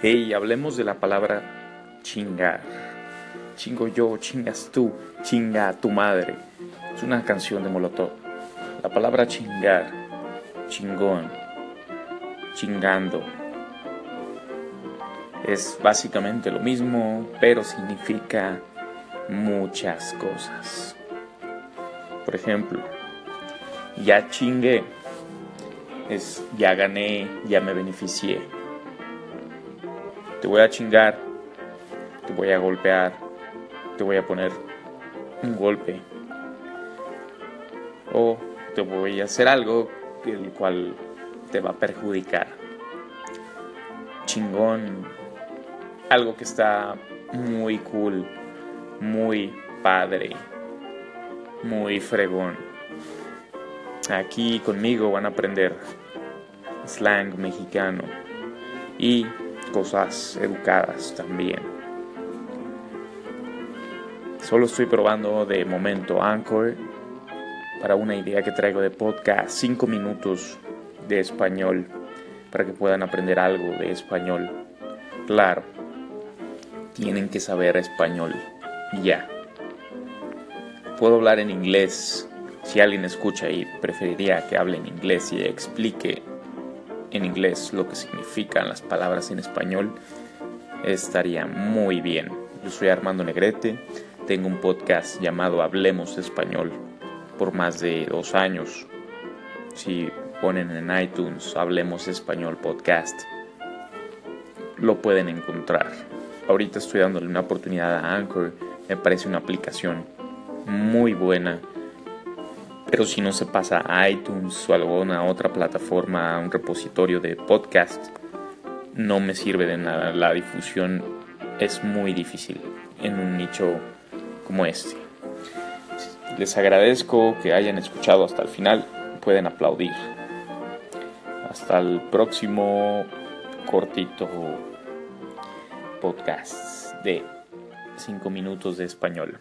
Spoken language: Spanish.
Hey, hablemos de la palabra chingar. Chingo yo, chingas tú, chinga tu madre. Es una canción de Molotov. La palabra chingar, chingón, chingando. Es básicamente lo mismo, pero significa muchas cosas. Por ejemplo, ya chingué es ya gané, ya me beneficié. Te voy a chingar, te voy a golpear, te voy a poner un golpe. O te voy a hacer algo el cual te va a perjudicar. Chingón, algo que está muy cool, muy padre, muy fregón. Aquí conmigo van a aprender slang mexicano y cosas educadas también. Solo estoy probando de momento Anchor para una idea que traigo de podcast, 5 minutos de español para que puedan aprender algo de español. Claro, tienen que saber español ya. Puedo hablar en inglés si alguien escucha y preferiría que hable en inglés y explique en inglés lo que significan las palabras en español, estaría muy bien. Yo soy Armando Negrete, tengo un podcast llamado Hablemos Español por más de dos años. Si ponen en iTunes Hablemos Español Podcast, lo pueden encontrar. Ahorita estoy dándole una oportunidad a Anchor, me parece una aplicación muy buena pero si no se pasa a iTunes o alguna otra plataforma, un repositorio de podcast, no me sirve de nada. La difusión es muy difícil en un nicho como este. Les agradezco que hayan escuchado hasta el final. Pueden aplaudir. Hasta el próximo cortito podcast de 5 minutos de español.